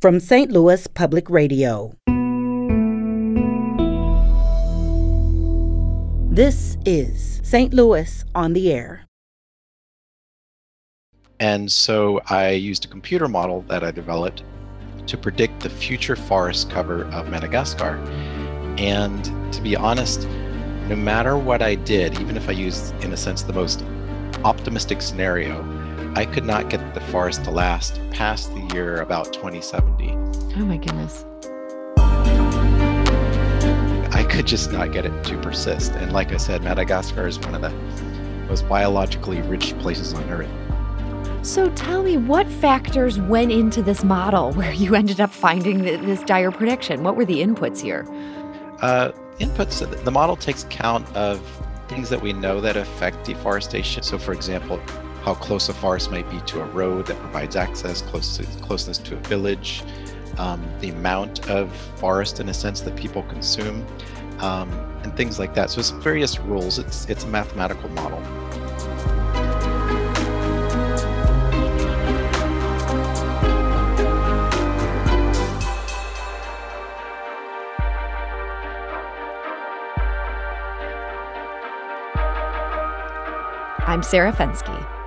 from St. Louis Public Radio. This is St. Louis on the Air. And so I used a computer model that I developed to predict the future forest cover of Madagascar. And to be honest, no matter what I did, even if I used, in a sense, the most optimistic scenario, I could not get the forest to last past the year about 2070. Oh my goodness. I could just not get it to persist. And like I said, Madagascar is one of the most biologically rich places on Earth. So tell me, what factors went into this model where you ended up finding this dire prediction? What were the inputs here? Uh, inputs, the model takes account of things that we know that affect deforestation. So, for example, how close a forest might be to a road that provides access, close closeness to a village, um, the amount of forest in a sense that people consume, um, and things like that. So it's various rules. It's it's a mathematical model. I'm Sarah Fenske.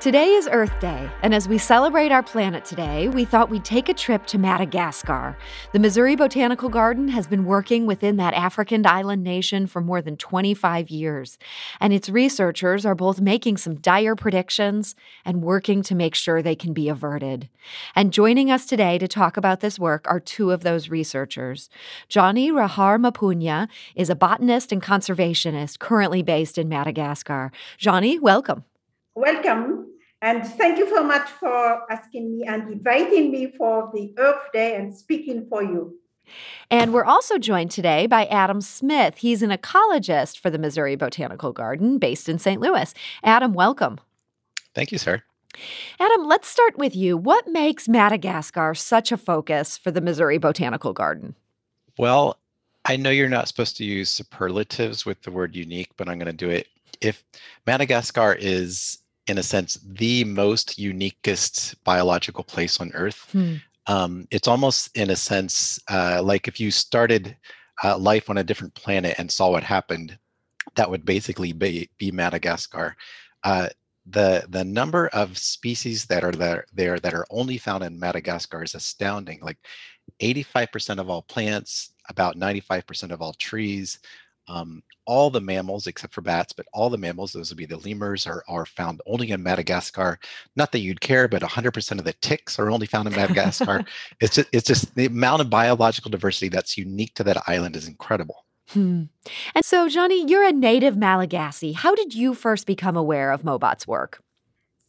Today is Earth Day, and as we celebrate our planet today, we thought we'd take a trip to Madagascar. The Missouri Botanical Garden has been working within that African island nation for more than 25 years, and its researchers are both making some dire predictions and working to make sure they can be averted. And joining us today to talk about this work are two of those researchers. Johnny Raharimampionona is a botanist and conservationist currently based in Madagascar. Johnny, welcome. Welcome. And thank you so much for asking me and inviting me for the Earth Day and speaking for you. And we're also joined today by Adam Smith. He's an ecologist for the Missouri Botanical Garden based in St. Louis. Adam, welcome. Thank you, sir. Adam, let's start with you. What makes Madagascar such a focus for the Missouri Botanical Garden? Well, I know you're not supposed to use superlatives with the word unique, but I'm going to do it. If Madagascar is in a sense, the most uniquest biological place on Earth. Hmm. Um, it's almost, in a sense, uh, like if you started uh, life on a different planet and saw what happened, that would basically be, be Madagascar. Uh, the the number of species that are there, there that are only found in Madagascar is astounding. Like 85% of all plants, about 95% of all trees, um, all the mammals except for bats, but all the mammals, those would be the lemurs, are, are found only in Madagascar. Not that you'd care, but 100% of the ticks are only found in Madagascar. it's just it's just the amount of biological diversity that's unique to that island is incredible. Hmm. And so, Johnny, you're a native Malagasy. How did you first become aware of Mobot's work?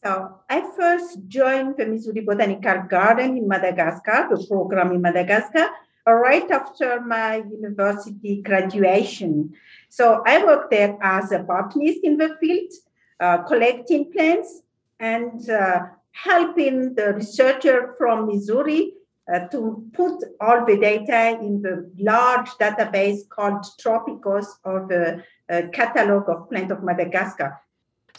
So, I first joined the Missouri Botanical Garden in Madagascar, the program in Madagascar, right after my university graduation. So I worked there as a botanist in the field, uh, collecting plants and uh, helping the researcher from Missouri uh, to put all the data in the large database called Tropicos or the uh, catalog of plant of Madagascar.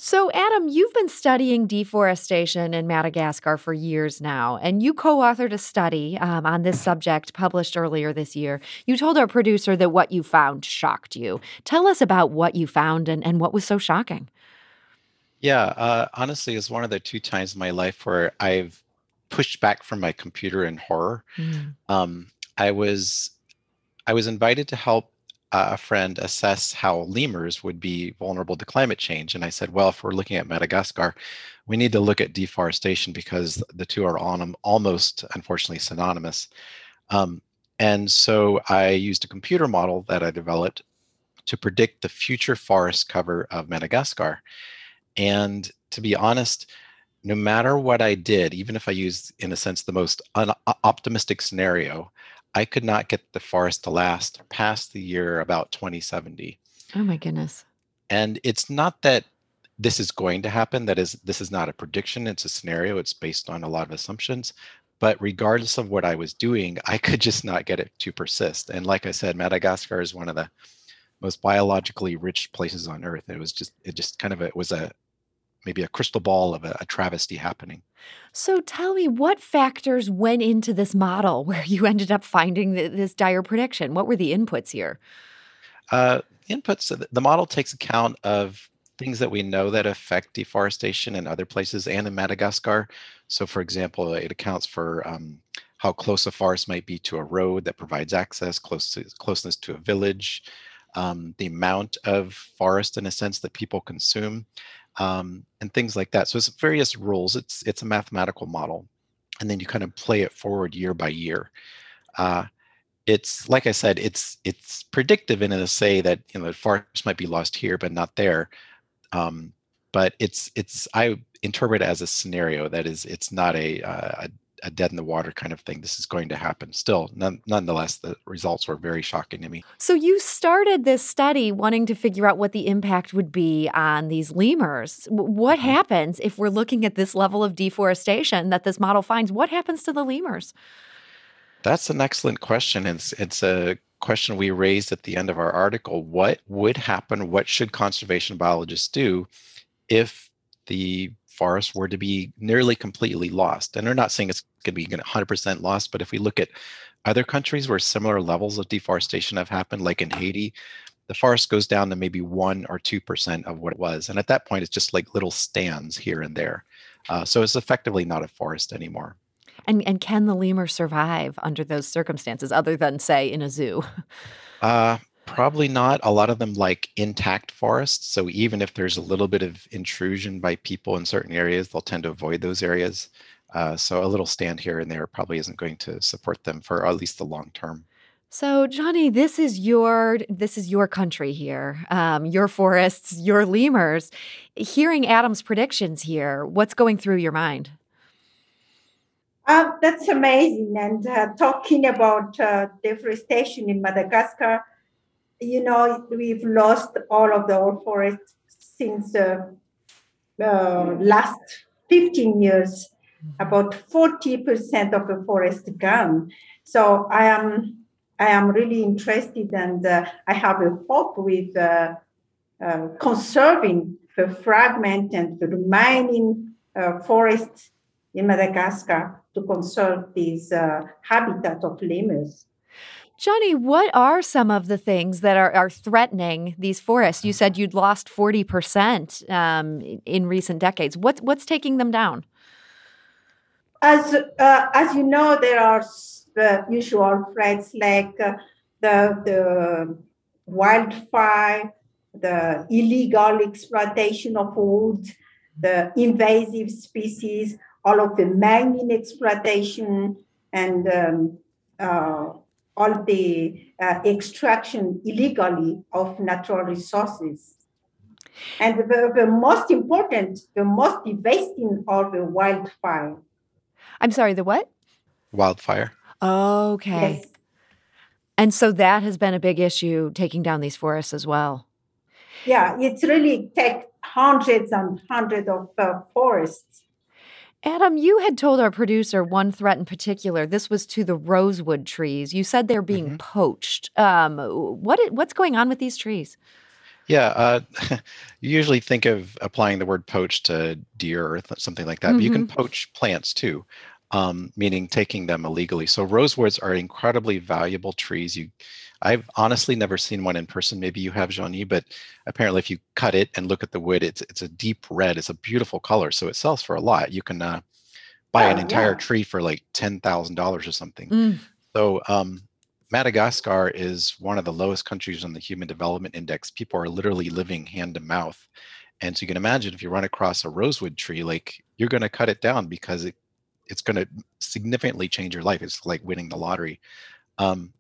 So, Adam, you've been studying deforestation in Madagascar for years now, and you co authored a study um, on this subject published earlier this year. You told our producer that what you found shocked you. Tell us about what you found and, and what was so shocking. Yeah, uh, honestly, it's one of the two times in my life where I've pushed back from my computer in horror. Mm. Um, I was I was invited to help a friend assess how lemurs would be vulnerable to climate change. And I said, well, if we're looking at Madagascar, we need to look at deforestation because the two are on almost, unfortunately, synonymous. Um, and so I used a computer model that I developed to predict the future forest cover of Madagascar. And to be honest, no matter what I did, even if I used, in a sense, the most un- optimistic scenario, I could not get the forest to last past the year about 2070. Oh my goodness. And it's not that this is going to happen. That is, this is not a prediction. It's a scenario. It's based on a lot of assumptions. But regardless of what I was doing, I could just not get it to persist. And like I said, Madagascar is one of the most biologically rich places on earth. It was just, it just kind of, it was a, maybe a crystal ball of a, a travesty happening. So tell me, what factors went into this model where you ended up finding th- this dire prediction? What were the inputs here? Uh, inputs, the model takes account of things that we know that affect deforestation in other places and in Madagascar. So, for example, it accounts for um, how close a forest might be to a road that provides access, close to, closeness to a village, um, the amount of forest, in a sense, that people consume, um, and things like that. So, it's various rules. It's it's a mathematical model, and then you kind of play it forward year by year. Uh, it's like I said, it's it's predictive in a say that you know the forest might be lost here but not there, um, but it's it's I interpret it as a scenario that is it's not a, uh, a a dead in the water kind of thing. This is going to happen. Still, none, nonetheless, the results were very shocking to me. So, you started this study wanting to figure out what the impact would be on these lemurs. What mm-hmm. happens if we're looking at this level of deforestation that this model finds? What happens to the lemurs? That's an excellent question. It's, it's a question we raised at the end of our article. What would happen? What should conservation biologists do if the forest were to be nearly completely lost? And they're not saying it's going to be 100% lost, but if we look at other countries where similar levels of deforestation have happened, like in Haiti, the forest goes down to maybe one or two percent of what it was, and at that point, it's just like little stands here and there. Uh, so it's effectively not a forest anymore. And and can the lemur survive under those circumstances, other than say in a zoo? Uh, probably not. A lot of them like intact forests. So even if there's a little bit of intrusion by people in certain areas, they'll tend to avoid those areas. Uh, so a little stand here and there probably isn't going to support them for at least the long term. So, Johnny, this is your this is your country here, um, your forests, your lemurs. Hearing Adam's predictions here, what's going through your mind? Uh, that's amazing. And uh, talking about uh, deforestation in Madagascar, you know, we've lost all of the old forests since the uh, last 15 years. About 40% of the forest gone. So I am, I am really interested, and uh, I have a hope with uh, conserving the fragment and the remaining forests in Madagascar to conserve these uh, habitat of lemurs. Johnny, what are some of the things that are, are threatening these forests? You said you'd lost 40% um, in recent decades. What, what's taking them down? As, uh, as you know, there are the usual threats like uh, the, the wildfire, the illegal exploitation of wood, the invasive species, all of the mining exploitation and um, uh, all the uh, extraction illegally of natural resources. And the, the, most important, the most devastating are the wildfire. I'm sorry, the what? Wildfire. Okay. Yes. And so that has been a big issue, taking down these forests as well. Yeah, it's really take hundreds and hundreds of uh, forests Adam, you had told our producer one threat in particular. This was to the rosewood trees. You said they're being mm-hmm. poached. Um, what what's going on with these trees? Yeah, uh, you usually think of applying the word poach to deer or th- something like that, mm-hmm. but you can mm-hmm. poach plants too, um, meaning taking them illegally. So rosewoods are incredibly valuable trees. You I've honestly never seen one in person. Maybe you have, Johnny, but apparently, if you cut it and look at the wood, it's it's a deep red. It's a beautiful color, so it sells for a lot. You can uh, buy oh, an entire yeah. tree for like ten thousand dollars or something. Mm. So um, Madagascar is one of the lowest countries on the Human Development Index. People are literally living hand to mouth, and so you can imagine if you run across a rosewood tree, like you're going to cut it down because it it's going to significantly change your life. It's like winning the lottery. Um,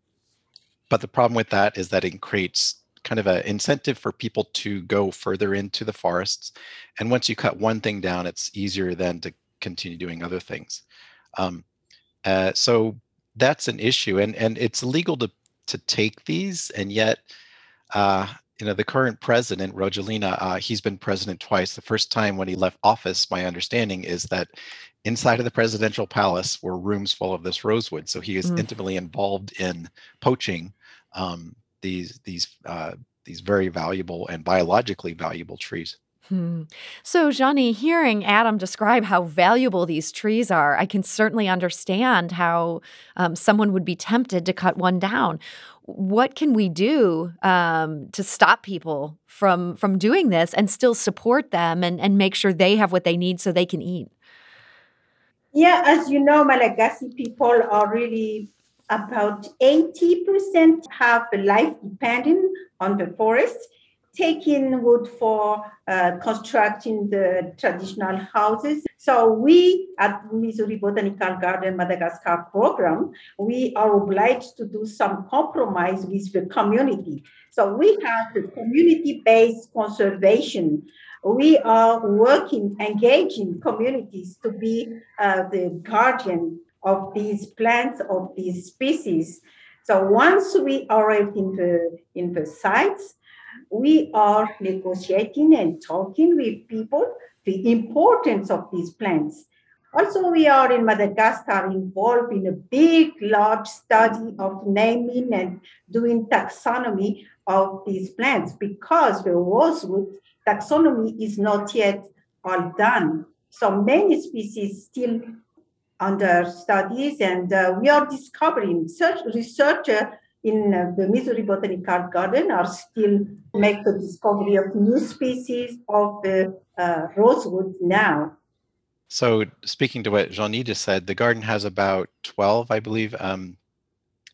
but the problem with that is that it creates kind of an incentive for people to go further into the forests. And once you cut one thing down, it's easier then to continue doing other things. Um, uh, so that's an issue, and and it's illegal to to take these, and yet. Uh, you know the current president Rajoelina, uh, he's been president twice. The first time when he left office, my understanding is that inside of the presidential palace were rooms full of this rosewood. So he is mm. intimately involved in poaching um, these these uh, these very valuable and biologically valuable trees. Hmm. So, Johnny, hearing Adam describe how valuable these trees are, I can certainly understand how um, someone would be tempted to cut one down. What can we do um, to stop people from from doing this and still support them and, and make sure they have what they need so they can eat? Yeah, as you know, Malagasy people are really about 80% have a life dependent on the forest taking wood for uh, constructing the traditional houses. So we at Missouri Botanical Garden Madagascar program, we are obliged to do some compromise with the community. So we have the community-based conservation. We are working, engaging communities to be uh, the guardian of these plants, of these species. So once we arrive in the in the sites, we are negotiating and talking with people the importance of these plants. Also, we are in Madagascar involved in a big, large study of naming and doing taxonomy of these plants because the rosewood taxonomy is not yet all done. So many species still under studies, and uh, we are discovering. Such researchers in uh, the Missouri Botanical Garden are still make the discovery of new species of the uh, rosewood now. So, speaking to what Jeannie just said, the garden has about 12, I believe, um,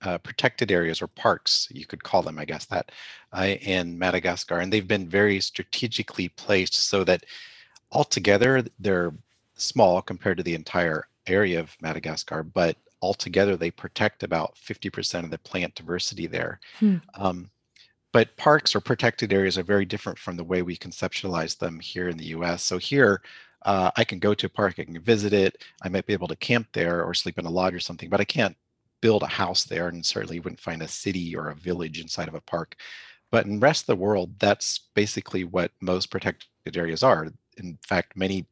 uh, protected areas or parks, you could call them, I guess, that uh, in Madagascar. And they've been very strategically placed so that altogether they're small compared to the entire area of Madagascar, but altogether they protect about 50% of the plant diversity there. Hmm. Um, but parks or protected areas are very different from the way we conceptualize them here in the US. So here, uh, I can go to a park, I can visit it, I might be able to camp there or sleep in a lodge or something, but I can't build a house there and certainly wouldn't find a city or a village inside of a park. But in rest of the world, that's basically what most protected areas are. In fact, many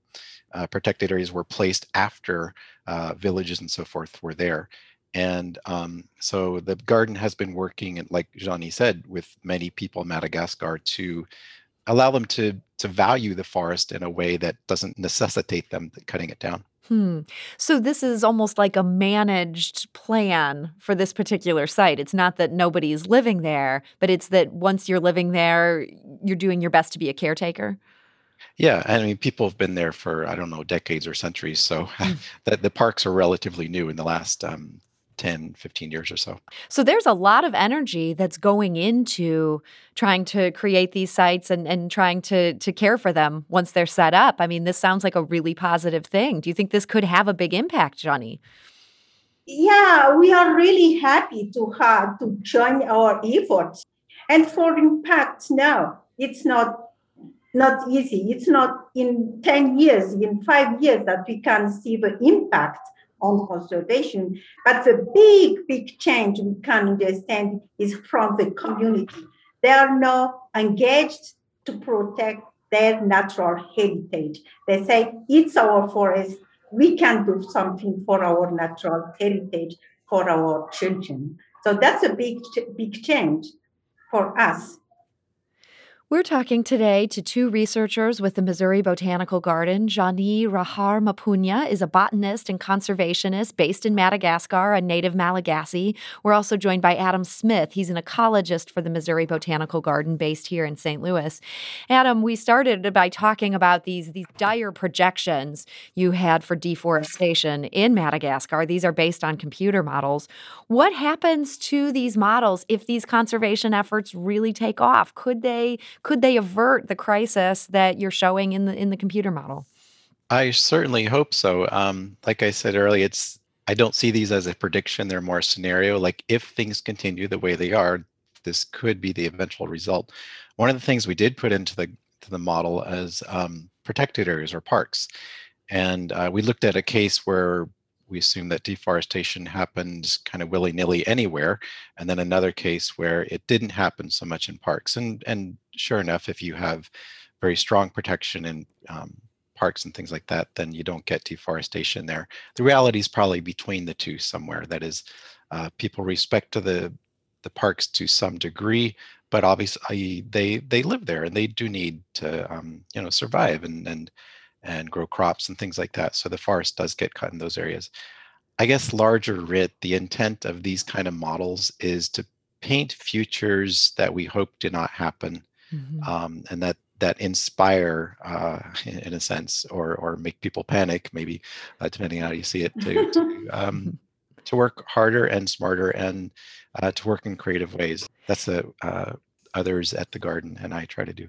uh, protected areas were placed after uh, villages and so forth were there. And um, so the garden has been working, like Johnny said, with many people in Madagascar to allow them to to value the forest in a way that doesn't necessitate them cutting it down. Hmm. So this is almost like a managed plan for this particular site. It's not that nobody's living there, but it's that once you're living there, you're doing your best to be a caretaker. Yeah, I mean, people have been there for I don't know decades or centuries, so mm. the, the parks are relatively new in the last um, 10, 15 years or so. So there's a lot of energy that's going into trying to create these sites and, and trying to to care for them once they're set up. I mean, this sounds like a really positive thing. Do you think this could have a big impact, Johnny? Yeah, we are really happy to have to join our efforts. And for impact now, it's not not easy. It's not in 10 years, in five years that we can see the impact on conservation. But the big, big change we can understand is from the community. They are now engaged to protect their natural heritage. They say, it's our forest. We can do something for our natural heritage, for our children. So that's a big, big change for us. We're talking today to two researchers with the Missouri Botanical Garden. Jeannie Raharimampionona is a botanist and conservationist based in Madagascar, a native Malagasy. We're also joined by Adam Smith. He's an ecologist for the Missouri Botanical Garden based here in St. Louis. Adam, we started by talking about these, these dire projections you had for deforestation in Madagascar. These are based on computer models. What happens to these models if these conservation efforts really take off? Could they could they avert the crisis that you're showing in the in the computer model? I certainly hope so. Um, like I said earlier, it's I don't see these as a prediction; they're more scenario. Like if things continue the way they are, this could be the eventual result. One of the things we did put into the to the model as um, protected areas or parks, and uh, we looked at a case where we assume that deforestation happened kind of willy-nilly anywhere and then another case where it didn't happen so much in parks and and sure enough if you have very strong protection in um, parks and things like that then you don't get deforestation there. The reality is probably between the two somewhere. That is uh, people respect to the the parks to some degree but obviously they they live there and they do need to um, you know survive and and and grow crops and things like that. So the forest does get cut in those areas. I guess larger writ, the intent of these kind of models is to paint futures that we hope do not happen, mm-hmm. um, and that that inspire, uh, in a sense, or or make people panic, maybe, uh, depending on how you see it, to to, um, to work harder and smarter and uh, to work in creative ways. That's a uh, others at the garden and I try to do.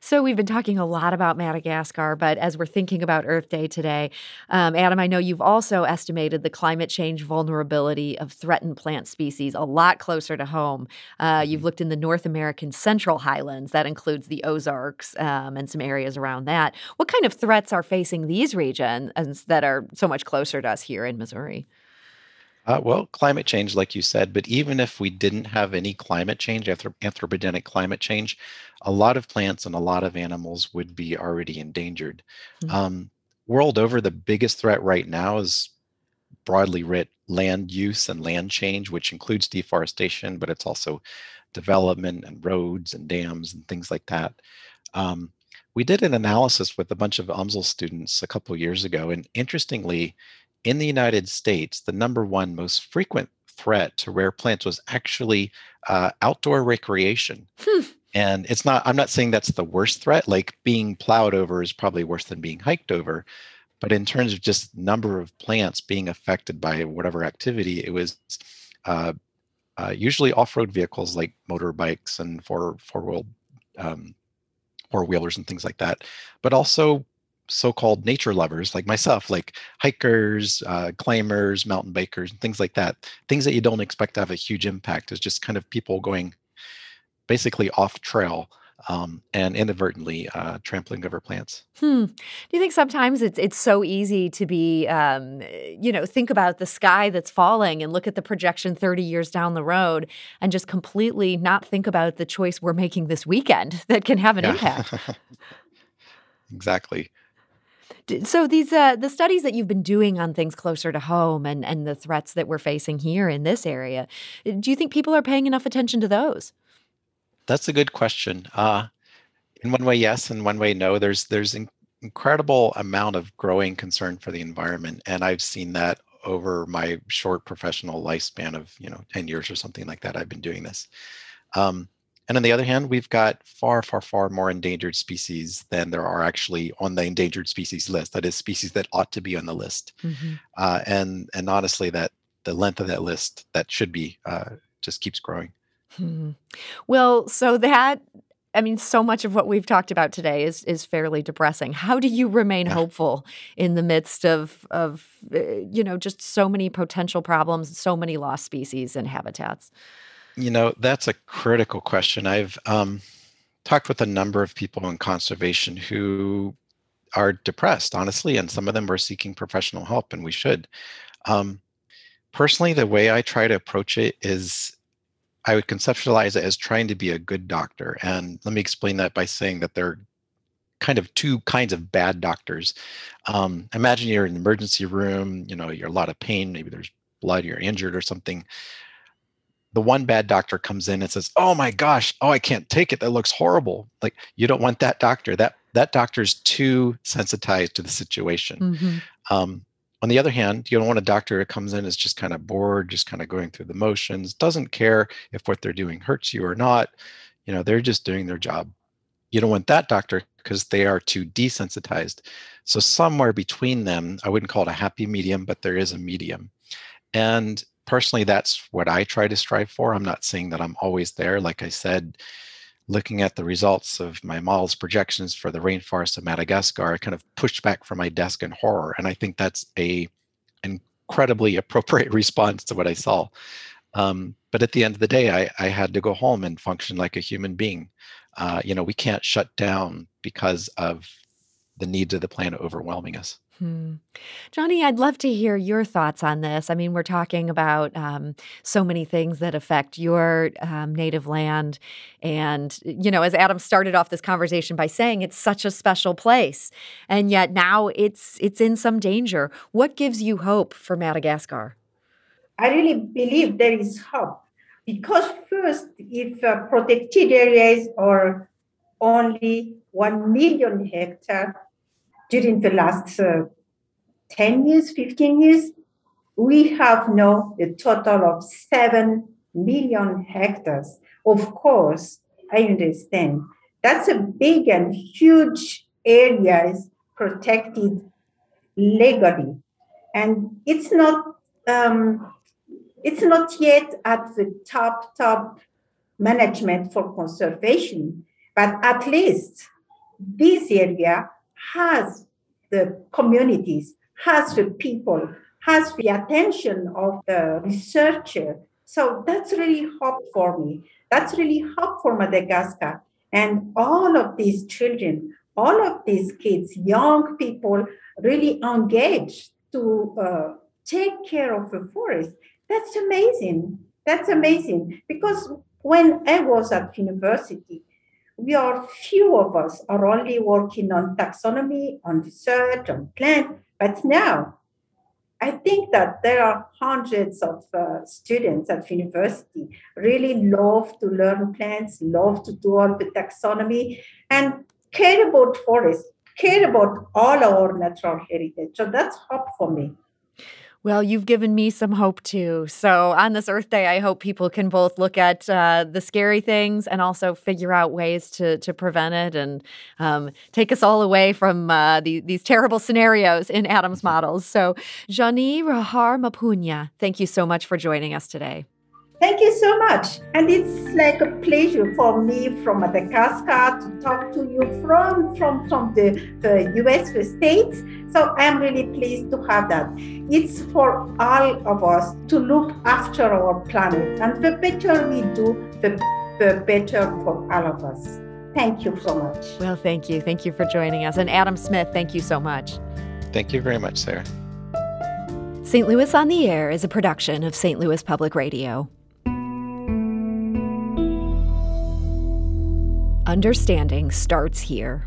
So, we've been talking a lot about Madagascar, but as we're thinking about Earth Day today, um, Adam, I know you've also estimated the climate change vulnerability of threatened plant species a lot closer to home. Uh, you've mm-hmm. looked in the North American Central Highlands, that includes the Ozarks um, and some areas around that. What kind of threats are facing these regions that are so much closer to us here in Missouri? Uh, well, climate change, like you said, but even if we didn't have any climate change, anthropogenic climate change, a lot of plants and a lot of animals would be already endangered. Mm-hmm. Um, world over, the biggest threat right now is broadly writ land use and land change, which includes deforestation, but it's also development and roads and dams and things like that. Um, we did an analysis with a bunch of UMSL students a couple years ago, and interestingly, in the United States, the number one most frequent threat to rare plants was actually uh, outdoor recreation. Hmm. And it's not, I'm not saying that's the worst threat. Like being plowed over is probably worse than being hiked over. But in terms of just number of plants being affected by whatever activity, it was uh, uh, usually off-road vehicles like motorbikes and four four-wheel um, four wheelers and things like that, but also so-called nature lovers like myself like hikers uh, climbers mountain bikers and things like that things that you don't expect to have a huge impact is just kind of people going basically off trail um, and inadvertently uh, trampling over plants. Hmm. Do you think sometimes it's it's so easy to be, um, you know, think about the sky that's falling and look at the projection thirty years down the road and just completely not think about the choice we're making this weekend that can have an yeah. impact. exactly so these uh, the studies that you've been doing on things closer to home and and the threats that we're facing here in this area, uh, do you think people are paying enough attention to those? That's a good question. Uh, in one way, yes, in one way, no. There's there's an incredible amount of growing concern for the environment, and I've seen that over my short professional lifespan of you know 10 years or something like that. I've been doing this. Um, and on the other hand, we've got far, far, far more endangered species than there are actually on the endangered species list. That is, species that ought to be on the list. Mm-hmm. Uh, and and honestly, that the length of that list that should be uh, just keeps growing. Hmm. Well, so that I mean, so much of what we've talked about today is is fairly depressing. How do you remain yeah. hopeful in the midst of of uh, you know just so many potential problems, so many lost species and habitats? You know, that's a critical question. I've um, talked with a number of people in conservation who are depressed, honestly, and some of them are seeking professional help, and we should. Um, personally, the way I try to approach it is I would conceptualize it as trying to be a good doctor. And let me explain that by saying that there are kind of two kinds of bad doctors. Um, imagine you're in an emergency room, you know, you're a lot of pain, maybe there's blood, you're injured or something the one bad doctor comes in and says, "Oh my gosh, oh I can't take it. That looks horrible." Like you don't want that doctor. That that doctor's too sensitized to the situation. Mm-hmm. Um, on the other hand, you don't want a doctor who comes in is just kind of bored, just kind of going through the motions, doesn't care if what they're doing hurts you or not. You know, they're just doing their job. You don't want that doctor because they are too desensitized. So somewhere between them, I wouldn't call it a happy medium, but there is a medium. And personally, that's what I try to strive for. I'm not saying that I'm always there. Like I said, looking at the results of my model's projections for the rainforest of Madagascar, I kind of pushed back from my desk in horror. And I think that's a incredibly appropriate response to what I saw. Um, but at the end of the day, I, I, had to go home and function like a human being. Uh, you know, we can't shut down because of the needs of the planet overwhelming us. Hmm. Johnny, I'd love to hear your thoughts on this. I mean, we're talking about um, so many things that affect your um, native land. And, you know, as Adam started off this conversation by saying it's such a special place. And yet now it's it's in some danger. What gives you hope for Madagascar? I really believe there is hope because first, if uh, protected areas are only 1 million hectare during the last uh, 10 years, 15 years, we have now a total of 7 million hectares. Of course, I understand. That's a big and huge areas protected legally. And it's not um, it's not yet at the top top management for conservation, but at least this area has the communities, has the people, has the attention of the researcher. So that's really hope for me. That's really hope for Madagascar. And all of these children, all of these kids, young people, really engaged to uh, take care of the forest. That's amazing. That's amazing. Because when I was at university, we are few of us are only working on taxonomy, on research, on plant. But now, I think that there are hundreds of uh, students at university really love to learn plants, love to do all the taxonomy, and care about forests, care about all our natural heritage. So that's hope for me. Well, you've given me some hope too. So, on this Earth Day, I hope people can both look at uh, the scary things and also figure out ways to to prevent it and um, take us all away from uh, the, these terrible scenarios in Adam's models. So, Jeannie Rahar Mapunya, thank you so much for joining us today. Thank you so much. And it's like a pleasure for me from Madagascar to talk to you from, from, from the, the US, States. So I'm really pleased to have that. It's for all of us to look after our planet. And the better we do, the, the better for all of us. Thank you so much. Well, thank you. Thank you for joining us. And Adam Smith, thank you so much. Thank you very much, Sarah. St. Louis on the Air is a production of St. Louis Public Radio. Understanding starts here.